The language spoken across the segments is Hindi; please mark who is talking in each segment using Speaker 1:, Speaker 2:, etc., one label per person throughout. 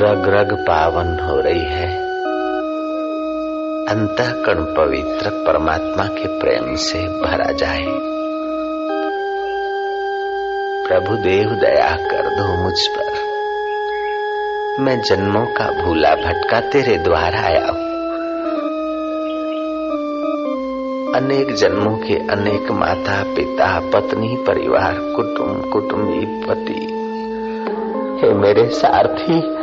Speaker 1: रग रग पावन हो रही है। अंतकण पवित्र परमात्मा के प्रेम से भरा जाए। प्रभु देव दया कर दो मुझ पर। मैं जन्मों का भूला भटका तेरे द्वार आया हूँ। अनेक जन्मों के अनेक माता, पिता, पत्नी, परिवार, कुटुंब, कुटुंबी, पति। हे मेरे सारथी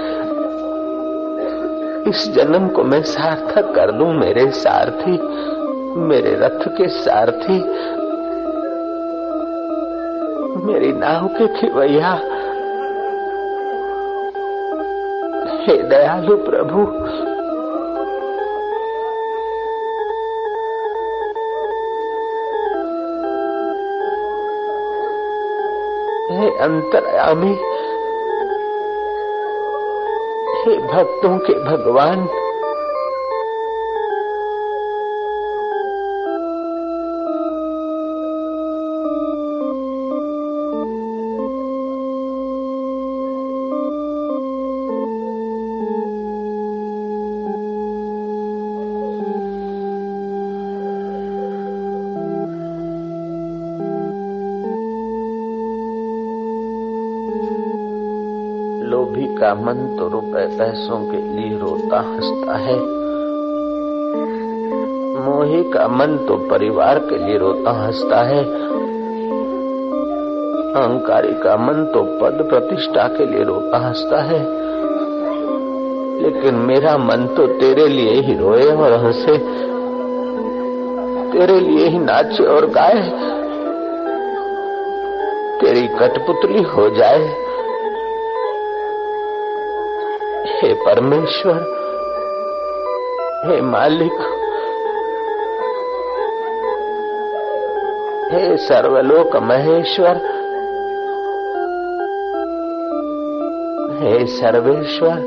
Speaker 1: इस जन्म को मैं सार्थक कर दूँ मेरे सारथी, मेरे रथ के सारथी। मेरी नाव के खिवैया। हे दयालु प्रभु। हे अंतरयामी। हे भक्तों के भगवान। मन है। मोही का मन तो परिवार के लिए रोता हंसता है। अहंकारी का मन तो पद प्रतिष्ठा के लिए रोता हंसता है। लेकिन मेरा मन तो तेरे लिए ही रोए और हंसे। तेरे लिए ही नाचे और गाए। तेरी कठपुतली हो जाए। हे परमेश्वर हे मालिक हे सर्वलोक महेश्वर हे सर्वेश्वर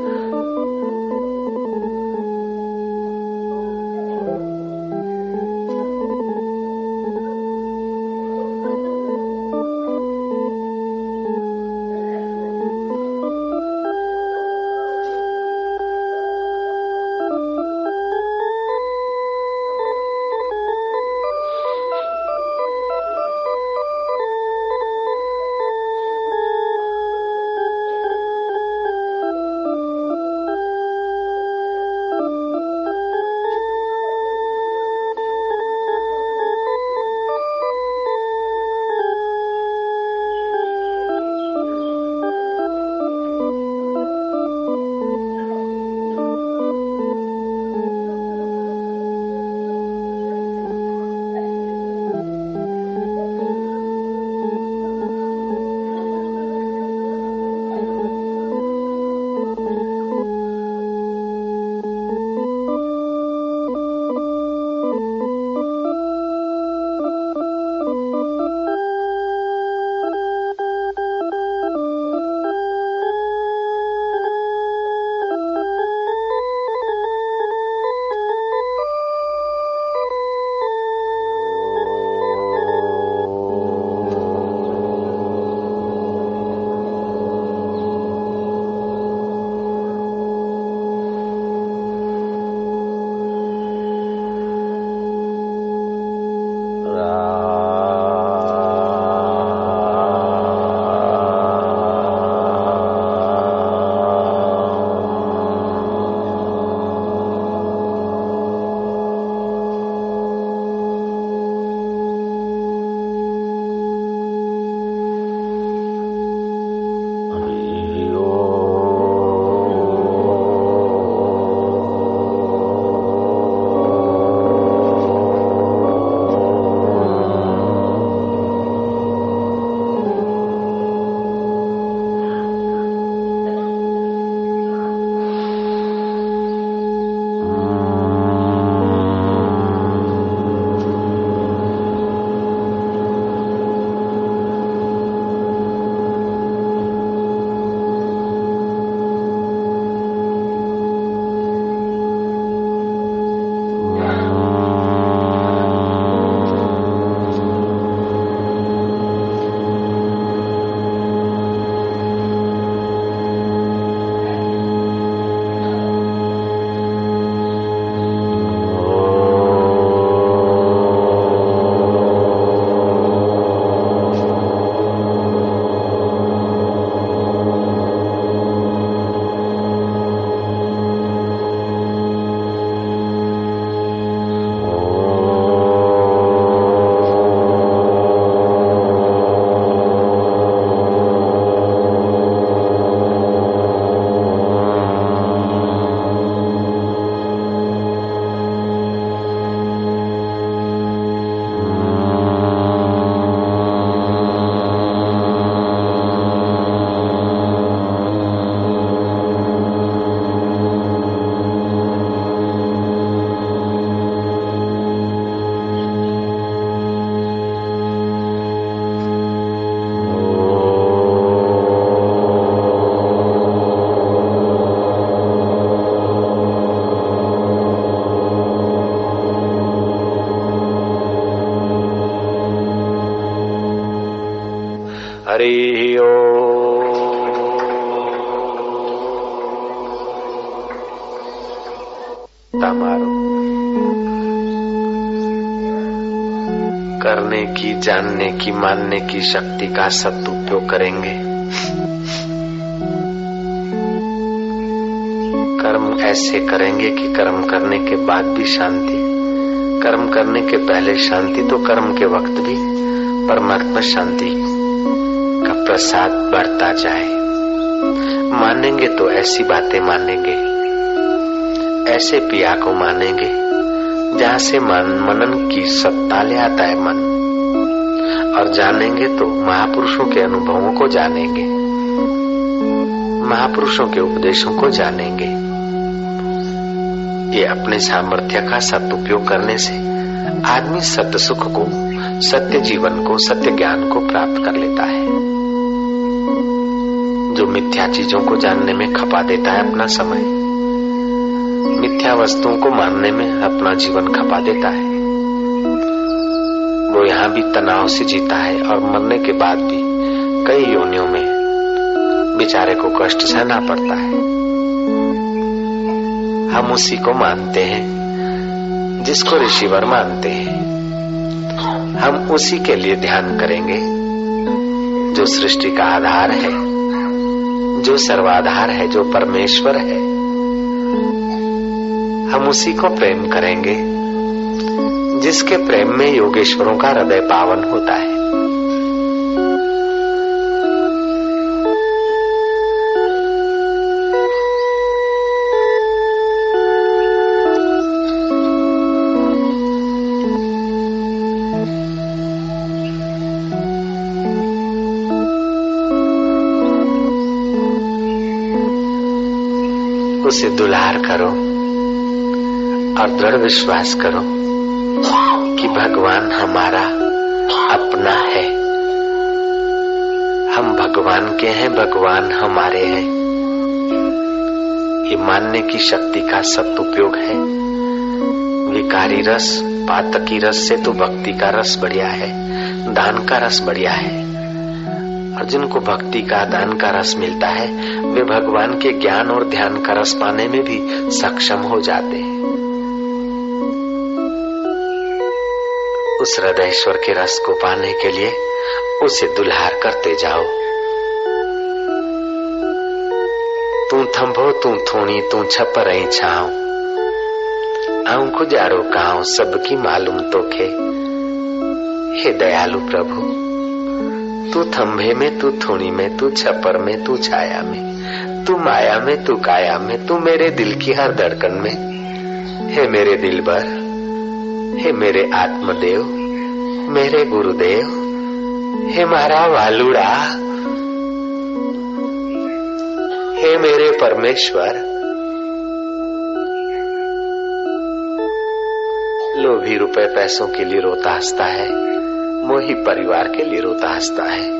Speaker 1: करने की, जानने की, मानने की शक्ति का सदुपयोग करेंगे। कर्म ऐसे करेंगे कि कर्म करने के बाद भी शांति। कर्म करने के पहले शांति तो कर्म के वक्त भी, परमात्मा शांति का प्रसाद बढ़ता जाए। मानेंगे तो ऐसी बातें मानेंगे, ऐसे पिया को मानेंगे। जहाँ से मन, मनन की सत्ता ले आता है मन। और जानेंगे तो महापुरुषों के अनुभवों को जानेंगे। महापुरुषों के उपदेशों को जानेंगे। ये अपने सामर्थ्य का सदुपयोग करने से आदमी सत्य सुख को, सत्य जीवन को, सत्य ज्ञान को प्राप्त कर लेता है। जो मिथ्या चीज़ों को जानने में खपा देता है अपना समय मिथ्या वस्तुओं को मानने में अपना जीवन खपा देता है। वो यहाँ भी तनाव से जीता है और मरने के बाद भी कई योनियों में बेचारे को कष्ट सहना पड़ता है। हम उसी को मानते हैं, जिसको ऋषिवर मानते हैं। हम उसी के लिए ध्यान करेंगे, जो सृष्टि का आधार है, जो सर्वाधार है, जो परमेश्वर है। हम उसी को प्रेम करेंगे, जिसके प्रेम में योगेश्वरों का हृदय पावन होता है। उसे दुलार करो। और दृढ़ विश्वास करो कि भगवान हमारा अपना है। हम भगवान के हैं, भगवान हमारे हैं। ये मानने की शक्ति का सदुपयोग है। विकारी रस, पातकी रस से तो भक्ति का रस बढ़िया है, दान का रस बढ़िया है। और जिनको भक्ति का, दान का रस मिलता है, वे भगवान के ज्ञान और ध्यान का रस पाने में भी सक्षम हो जाते हैं। उस हृदयश्वर के रस को पाने के लिए उसे दुल्हार करते जाओ। तू थंभो, तू थोड़ी तू छप रही छाओ आऊँ गुजारो काओ सबकी मालूम तो खे हे दयालु प्रभु, तू थंभे में, तू थोड़ी में, तू छपर में, तू छाया में, तू माया में, तू काया में, तू मेरे दिल की हर धड़कन में। हे मेरे दिल भर हे मेरे आत्मदेव, मेरे गुरुदेव, हे मारा वालुड़ा, हे मेरे परमेश्वर, लोभी रुपए पैसों के लिए रोता हंसता है, मोही परिवार के लिए रोता हंसता है,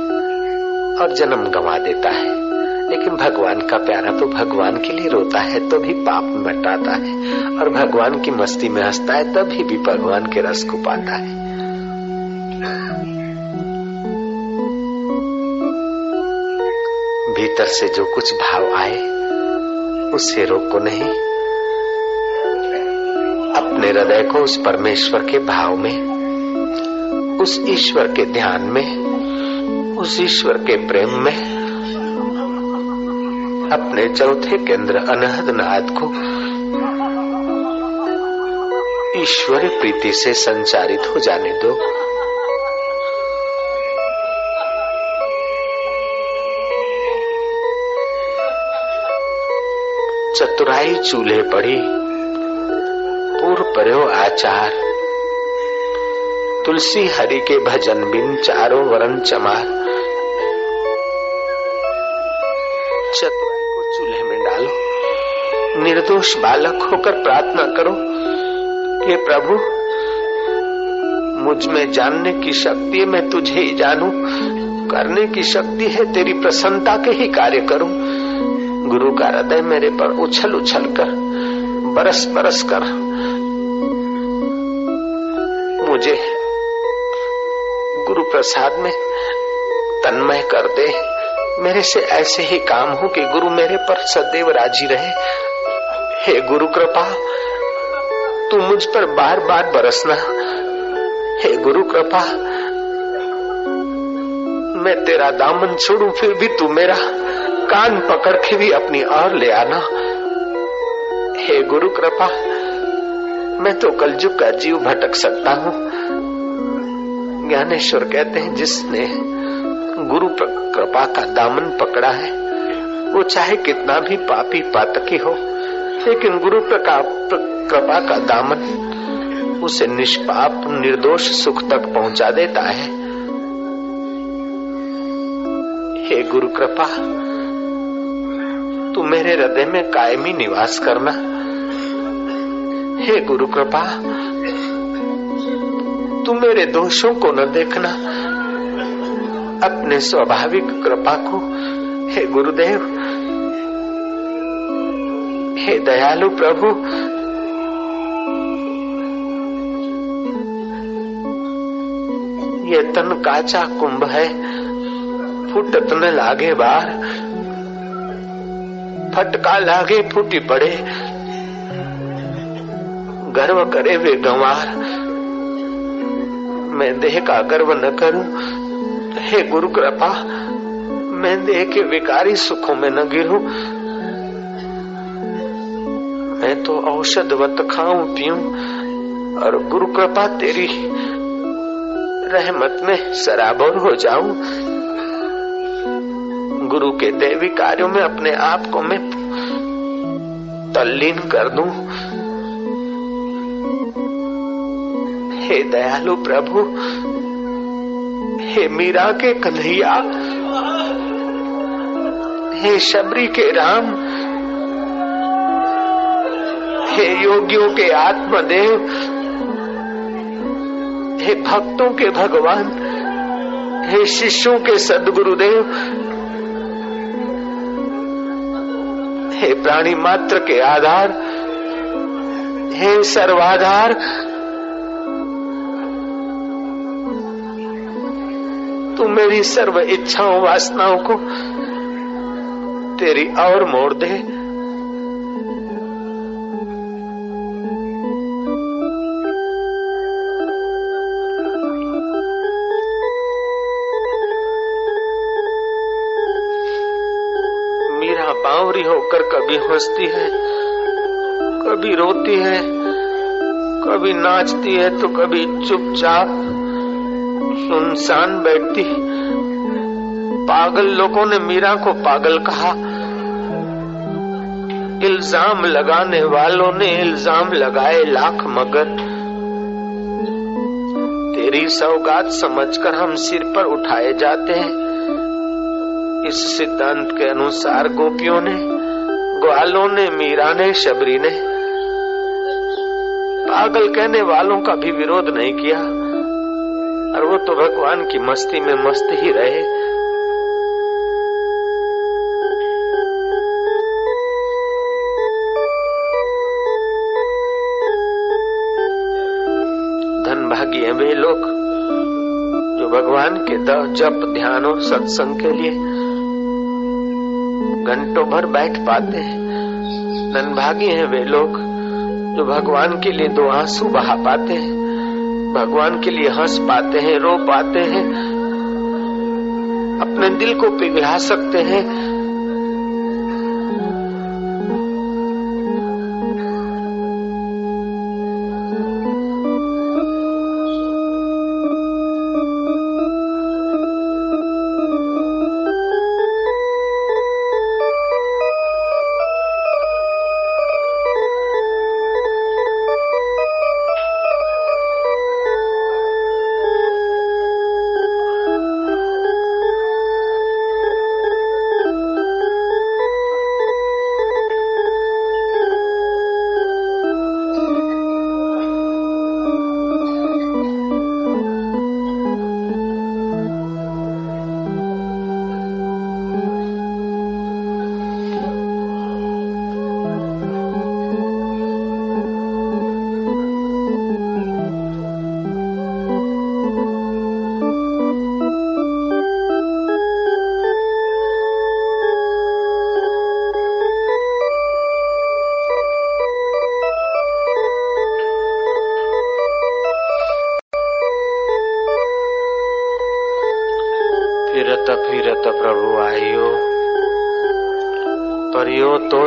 Speaker 1: और जन्म गंवा देता है। लेकिन भगवान का प्यारा तो भगवान के लिए रोता है तो भी पाप मटाता है। और भगवान की मस्ती में हंसता है, तभी भी भगवान के रस को पाता है। भीतर से जो कुछ भाव आए उससे रोको नहीं। अपने हृदय को उस परमेश्वर के भाव में, उस ईश्वर के ध्यान में, उस ईश्वर के प्रेम में अपने चौथे केंद्र अनहद नाद को ईश्वरी प्रीति से संचारित हो जाने दो। चतुराई चूल्हे पड़ी पूर्व पर्यो आचार। तुलसी हरि के भजन बिन चारों वरण चमार। डालो निर्दोष बालक होकर प्रार्थना करो कि प्रभु, मुझमें जानने की शक्ति है, मैं तुझे ही जानू। करने की शक्ति है, तेरी प्रसन्नता के ही कार्य करूँ। गुरु का हृदय मेरे पर उछल उछल कर बरस बरस कर। मुझे गुरु प्रसाद में तन्मय कर दे। मेरे से ऐसे ही काम हो कि गुरु मेरे पर सदैव राज़ी रहे। हे गुरु कृपा तू मुझ पर बार बार बरसना। हे गुरु कृपा मैं तेरा दामन छोड़ू, फिर भी तू मेरा कान पकड़ के भी अपनी और ले आना। हे गुरु कृपा मैं तो कलजुग का जीव भटक सकता हूँ। ज्ञानेश्वर कहते हैं, जिसने गुरु कृपा का दामन पकड़ा है, वो चाहे कितना भी पापी पातकी हो लेकिन गुरु कृपा का दामन उसे निष्पाप, निर्दोष सुख तक पहुँचा देता है। हे गुरु कृपा, तू मेरे हृदय में कायमी निवास करना। हे गुरु कृपा, तू मेरे दोषों को न देखना। अपने स्वाभाविक कृपा को, हे गुरुदेव हे दयालु प्रभु। ये तन काचा कुंभ है। फुटत न लागे बार। फटका लागे फूटी पड़े। गर्व करे वे गंवार। मैं देह का गर्व न करूँ। हे गुरु कृपा, मैं देह के विकारी सुखों में न गिरूं। तो औषधवत खाऊं, पीऊं, और गुरु कृपा तेरी रहमत में सराबोर हो जाऊँ। गुरु के देवी कार्यों में अपने आप को मैं तल्लीन कर दूँ। हे दयालु प्रभु, हे मीरा के कन्हैया, हे शबरी के राम हे योगियों के आत्मदेव, हे भक्तों के भगवान, हे शिष्यों के सदगुरुदेव, हे प्राणी मात्र के आधार, हे सर्वाधार, तू मेरी सर्व इच्छाओं वासनाओं को तेरी और मोड़ दे। होकर कभी हंसती है, कभी रोती है, कभी नाचती है तो कभी चुपचाप सुनसान बैठती पागल लोगों ने मीरा को पागल कहा। इल्ज़ाम लगाने वालों ने इल्ज़ाम लगाए लाख मगर। तेरी सौगात समझकर हम सिर पर उठाए जाते हैं। इस सिद्धांत के अनुसार गोपियों ने ग्वालों ने, मीरा ने, शबरी ने। पागल कहने वालों का भी विरोध नहीं किया। और वो तो भगवान की मस्ती में मस्त ही रहे। धन भागी है वे लोग, जो भगवान के जप, ध्यान और सत्संग के लिए घंटों भर बैठ पाते हैं। ननभागी हैं वे लोग, जो भगवान के लिए दो आँसू बहा पाते हैं। भगवान के लिए हंस पाते हैं, रो पाते हैं। अपने दिल को पिघला सकते हैं।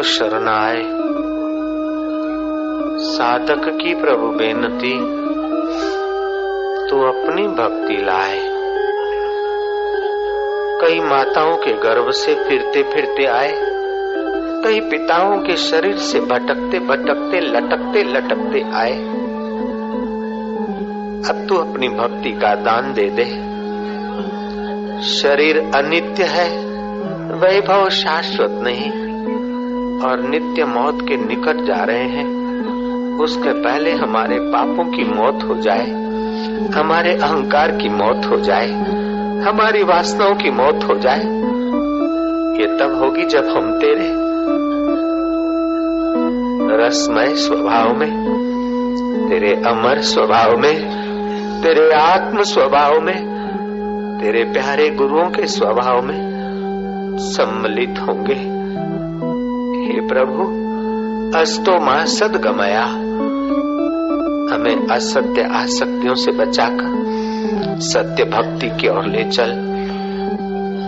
Speaker 1: शरण आए साधक की प्रभु बेनती, तू अपनी भक्ति लाए। कई माताओं के गर्भ से फिरते फिरते आए, कई पिताओं के शरीर से भटकते भटकते, लटकते लटकते आए। अब तू अपनी भक्ति का दान दे दे। शरीर अनित्य है, वैभव शाश्वत नहीं। और नित्य मौत के निकट जा रहे हैं। उसके पहले हमारे पापों की मौत हो जाए, हमारे अहंकार की मौत हो जाए, हमारी वासनाओं की मौत हो जाए, ये तब होगी जब हम तेरे रसमय स्वभाव में, तेरे अमर स्वभाव में, तेरे आत्म स्वभाव में, तेरे प्यारे गुरुओं के स्वभाव में सम्मिलित होंगे। हे प्रभु अस्तो माँ सद गमया। हमें असत्य आसक्तियों से बचाकर, सत्य भक्ति की ओर ले चल।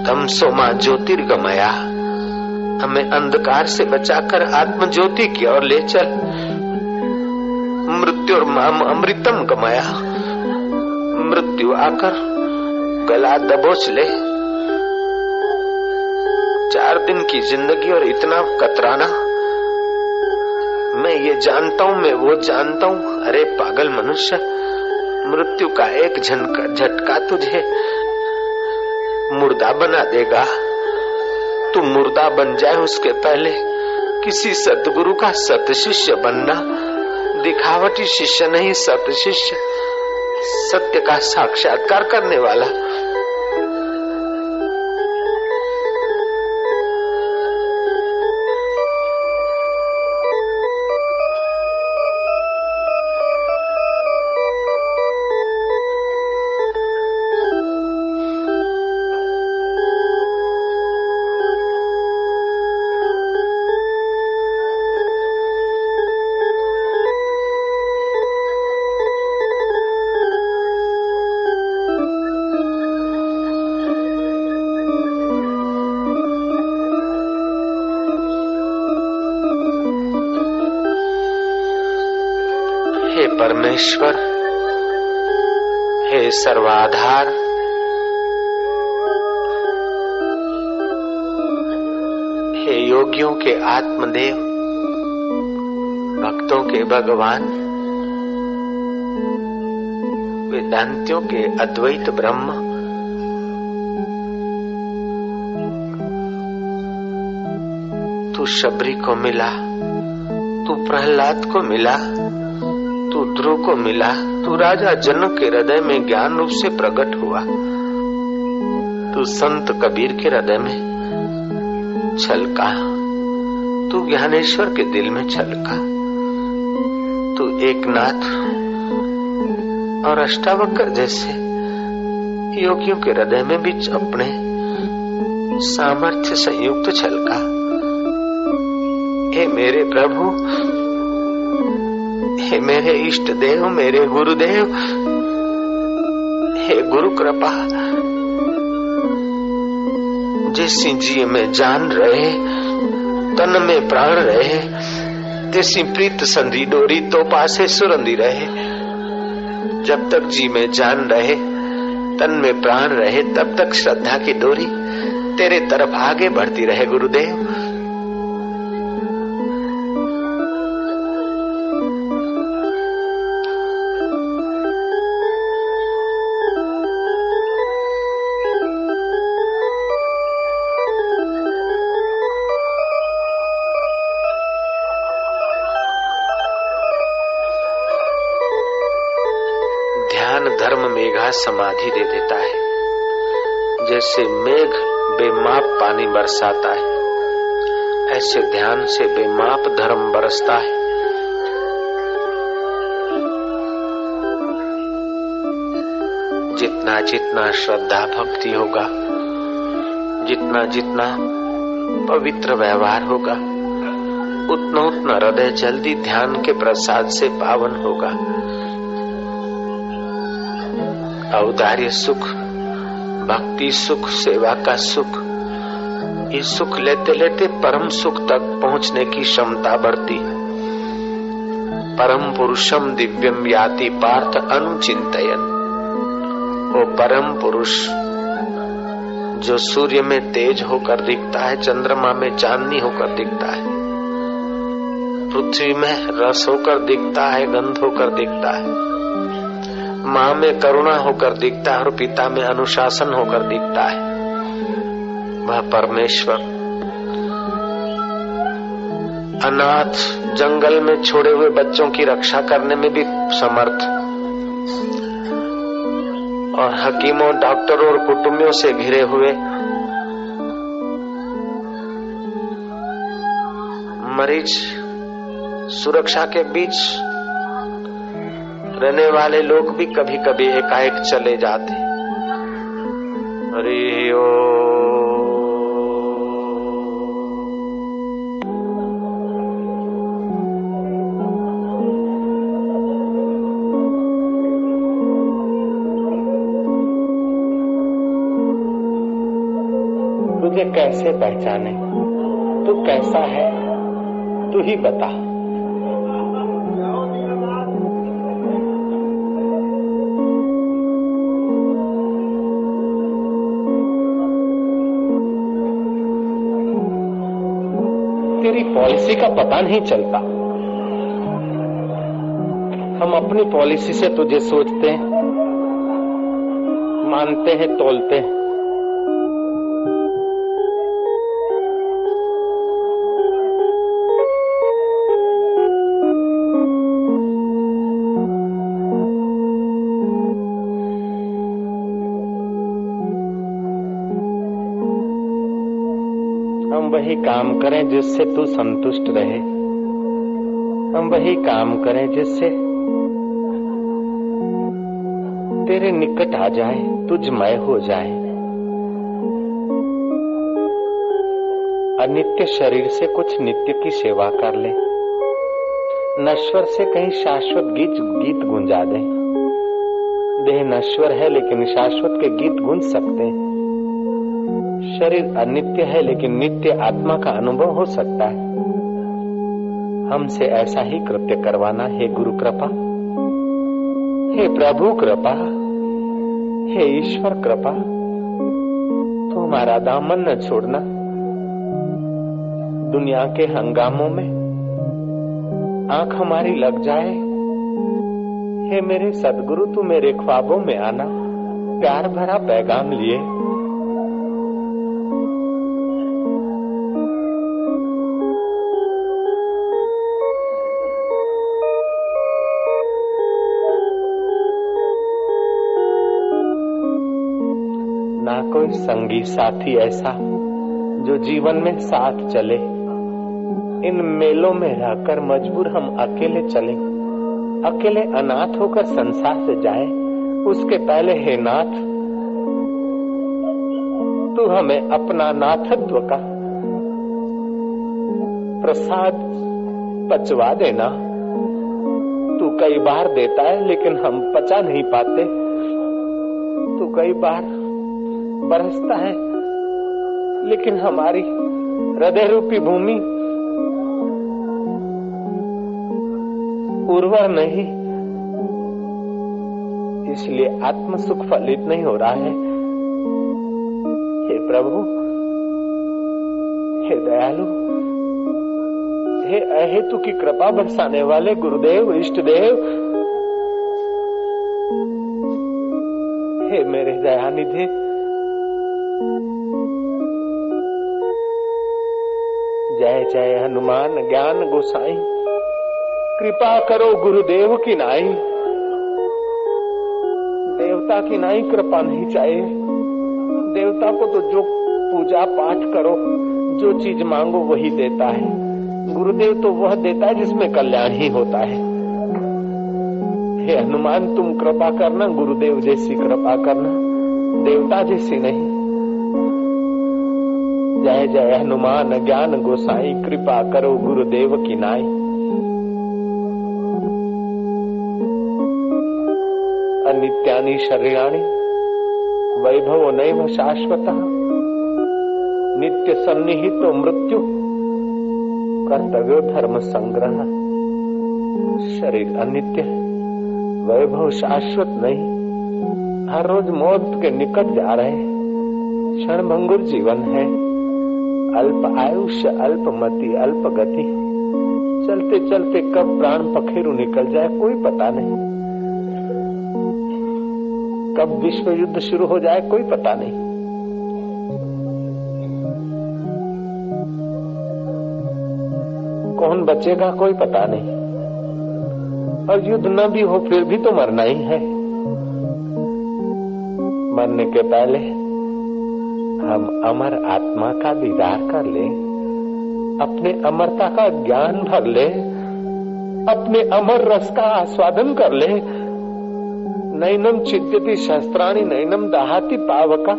Speaker 1: तमसो माँ ज्योतिर्गमया। हमें अंधकार से बचाकर आत्म ज्योति की ओर ले चल। मृत्यु और अमृतम गमया। मृत्यु आकर गला दबोच ले। चार दिन की ज़िंदगी और इतना कतराना। मैं ये जानता हूँ, मैं वो जानता हूँ। अरे पागल मनुष्य, मृत्यु का एक झनका, झटका तुझे मुर्दा बना देगा। तू मुर्दा बन जाए उसके पहले, किसी सतगुरु का सत शिष्य बनना। दिखावटी शिष्य नहीं सत शिष्य सत्य का साक्षात्कार करने वाला। परमेश्वर, हे सर्वाधार। हे योगियों के आत्मदेव, भक्तों के भगवान, वेदांतियों के अद्वैत ब्रह्म, तू शबरी को मिला, तू प्रहलाद को मिला। तू ध्रुव को मिला, तू राजा जनक के हृदय में ज्ञान रूप से प्रकट हुआ। तू संत कबीर के हृदय में छलका तू ज्ञानेश्वर के दिल में छलका तू एक नाथ और अष्टावक्र जैसे योगियों के हृदय में भी अपने सामर्थ्य संयुक्त छलका हे मेरे प्रभु हे मेरे इष्ट देव, मेरे गुरुदेव, हे गुरु कृपा, जैसी जी में जान रहे, तन में प्राण रहे, तैसी प्रीत संधि डोरी तो पासे सुरंदी रहे। जब तक जी में जान रहे, तन में प्राण रहे, तब तक श्रद्धा की डोरी तेरे तरफ़ आगे बढ़ती रहे, गुरुदेव। समाधि दे देता है। जैसे मेघ बेमाप पानी बरसाता है, ऐसे ध्यान से बेमाप धर्म बरसता है। जितना जितना श्रद्धा भक्ति होगा, जितना जितना पवित्र व्यवहार होगा, उतना उतना हृदय जल्दी ध्यान के प्रसाद से पावन होगा। औदार्य सुख, भक्ति सुख, सेवा का सुख, ये सुख लेते लेते परम सुख तक पहुँचने की क्षमता बढ़ती है। परम पुरुषम दिव्यम याति पार्थ अनुचिंतयन। वो परम पुरुष जो सूर्य में तेज होकर दिखता है, चंद्रमा में चांदनी होकर दिखता है, पृथ्वी में रस होकर दिखता है, गंध होकर दिखता है माँ में करुणा होकर दिखता है और पिता में अनुशासन होकर दिखता है। वह परमेश्वर। अनाथ जंगल में छोड़े हुए बच्चों की रक्षा करने में भी समर्थ। और हकीमों, डॉक्टरों और कुटुंबियों से घिरे हुए। मरीज़ सुरक्षा के बीच रहने वाले लोग भी कभी कभी एकाएक चले जाते। हरि ओ।
Speaker 2: तुझे कैसे पहचाने? तू कैसा है? तू ही बता। तेरी पॉलिसी का पता नहीं चलता। हम अपनी पॉलिसी से तुझे सोचते हैं, मानते हैं, तोलते हैं। वही काम करें जिससे तू संतुष्ट रहे। हम वही काम करें जिससे तेरे निकट आ जाए तुझमय हो जाए। अनित्य शरीर से कुछ नित्य की सेवा कर ले। नश्वर से कहीं शाश्वत गीत गीत गुंजा दे। देह नश्वर है, लेकिन शाश्वत के गीत गुंज सकते हैं। शरीर अनित्य है, लेकिन नित्य आत्मा का अनुभव हो सकता है। हमसे ऐसा ही कृत्य करवाना हे, गुरु कृपा। हे प्रभु कृपा, हे ईश्वर कृपा तो हमारा दामन न छोड़ना। दुनिया के हंगामों में आँख हमारी लग जाए। हे मेरे सदगुरु, तू मेरे ख्वाबों में आना। प्यार भरा पैगाम लिए। कोई संगी साथी ऐसा जो जीवन में साथ चले। इन मेलों में रहकर मजबूर हम अकेले चले। अकेले अनाथ होकर संसार से जाए। उसके पहले हे नाथ, तू हमें अपना नाथत्व का प्रसाद पचवा देना। तू कई बार देता है, लेकिन हम पचा नहीं पाते। तू कई बार बरसता है। लेकिन हमारी हृदय रूपी भूमि उर्वर नहीं। इसलिए आत्म सुख फलित नहीं हो रहा है। हे प्रभु, हे दयालु, हे अहेतु की कृपा बरसाने वाले गुरुदेव, इष्ट देव, हे मेरे दयानिधि जय जय हनुमान ज्ञान गोसाई। कृपा करो गुरुदेव की नाई। देवता की नाई कृपा नहीं चाहिए देवता को तो जो पूजा पाठ करो, जो चीज़ मांगो वही देता है। गुरुदेव तो वह देता है जिसमें कल्याण ही होता है। हे हनुमान, तुम कृपा करना, गुरुदेव जैसी कृपा करना। देवता जैसी नहीं। जय जय हनुमान ज्ञान गोसाई, कृपा करो गुरुदेव की नाई। अनित्यानि शरीराणी, वैभव नैव शाश्वत। नित्य सन्निहित मृत्यु, कर्तव्य धर्म संग्रह। शरीर अनित्य, वैभव शाश्वत नहीं। हर रोज मौत के निकट जा रहे। क्षण भंगुर जीवन है। अल्प आयुष्य अल्प मति, अल्प गति। चलते चलते कब प्राण पखेरु निकल जाए, कोई पता नहीं। कब विश्व युद्ध शुरू हो जाए, कोई पता नहीं। कौन बचेगा, कोई पता नहीं। और युद्ध न भी हो, फिर भी तो मरना ही है। मरने के पहले हम अमर आत्मा का दीदार कर ले, अपने अमरता का ज्ञान भर ले, अपने अमर रस का आस्वादन कर ले। नैनम चिद्यति शस्त्राणी, नैनम दहाती पावका,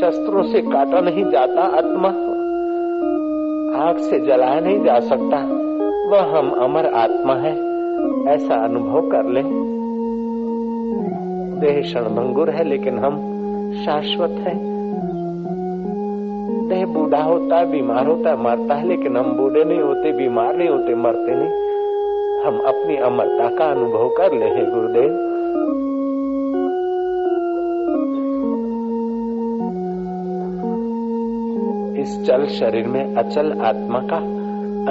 Speaker 2: शस्त्रों से काटा नहीं जाता आत्मा। आग से जलाया नहीं जा सकता, वह हम अमर आत्मा है, ऐसा अनुभव कर ले। देह क्षणभंगुर है, लेकिन हम शाश्वत है। देह बूढ़ा होता है, बीमार होता है, मरता है, लेकिन हम बूढ़े नहीं होते, बीमार नहीं होते, मरते नहीं। हम अपनी अमरता का अनुभव कर ले गुरुदेव। इस चल शरीर में अचल आत्मा का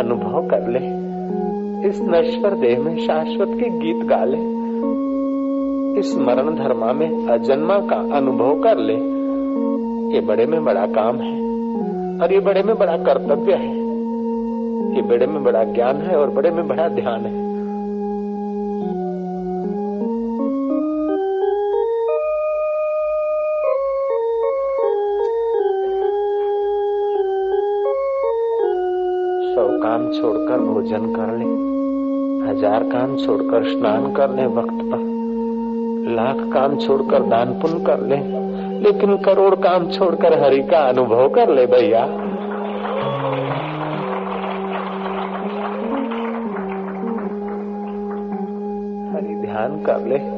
Speaker 2: अनुभव कर ले। इस नश्वर देह में शाश्वत के गीत गा ले। इस मरण धर्मा में अजन्मा का अनुभव कर ले। ये बड़े में बड़ा काम है। और ये बड़े में बड़ा कर्तव्य है ये बड़े में बड़ा ज्ञान है और बड़े में बड़ा ध्यान है। सौ काम छोड़कर भोजन कर ले, हज़ार काम छोड़कर स्नान कर ले वक्त पर, लाख काम छोड़कर दान पुण्य कर ले। लेकिन करोड़ काम छोड़कर हरि का अनुभव कर ले भैया। हरि ध्यान कर ले।